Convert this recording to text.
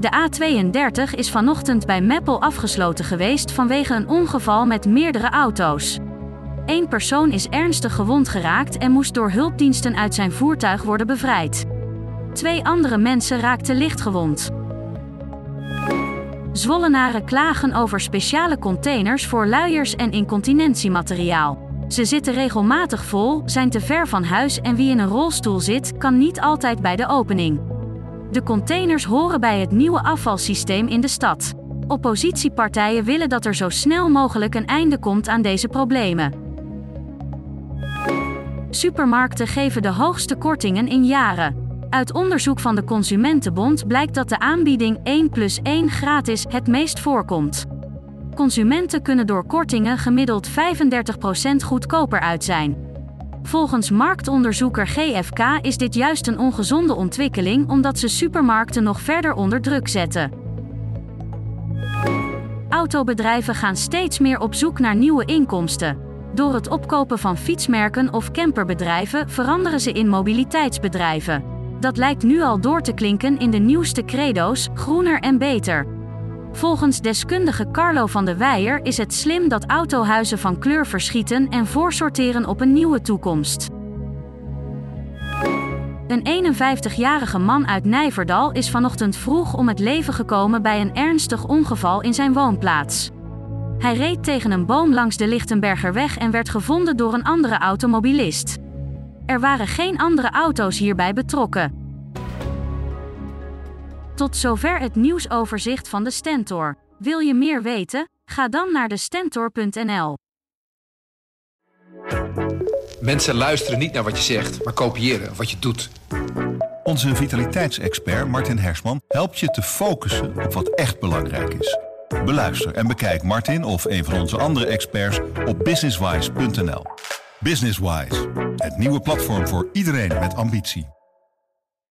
De A32 is vanochtend bij Meppel afgesloten geweest vanwege een ongeval met meerdere auto's. Eén persoon is ernstig gewond geraakt en moest door hulpdiensten uit zijn voertuig worden bevrijd. Twee andere mensen raakten lichtgewond. Zwollenaren klagen over speciale containers voor luiers en incontinentiemateriaal. Ze zitten regelmatig vol, zijn te ver van huis en wie in een rolstoel zit, kan niet altijd bij de opening. De containers horen bij het nieuwe afvalsysteem in de stad. Oppositiepartijen willen dat er zo snel mogelijk een einde komt aan deze problemen. Supermarkten geven de hoogste kortingen in jaren. Uit onderzoek van de Consumentenbond blijkt dat de aanbieding 1 plus 1 gratis het meest voorkomt. Consumenten kunnen door kortingen gemiddeld 35% goedkoper uit zijn. Volgens marktonderzoeker GFK is dit juist een ongezonde ontwikkeling omdat ze supermarkten nog verder onder druk zetten. Autobedrijven gaan steeds meer op zoek naar nieuwe inkomsten. Door het opkopen van fietsmerken of camperbedrijven veranderen ze in mobiliteitsbedrijven. Dat lijkt nu al door te klinken in de nieuwste credo's: groener en beter. Volgens deskundige Carlo van der Weijer is het slim dat autohuizen van kleur verschieten en voorsorteren op een nieuwe toekomst. Een 51-jarige man uit Nijverdal is vanochtend vroeg om het leven gekomen bij een ernstig ongeval in zijn woonplaats. Hij reed tegen een boom langs de Lichtenbergerweg en werd gevonden door een andere automobilist. Er waren geen andere auto's hierbij betrokken. Tot zover het nieuwsoverzicht van de Stentor. Wil je meer weten? Ga dan naar de Stentor.nl. Mensen luisteren niet naar wat je zegt, maar kopiëren wat je doet. Onze vitaliteitsexpert Martin Hersman helpt je te focussen op wat echt belangrijk is. Beluister en bekijk Martin of een van onze andere experts op businesswise.nl. Businesswise, het nieuwe platform voor iedereen met ambitie.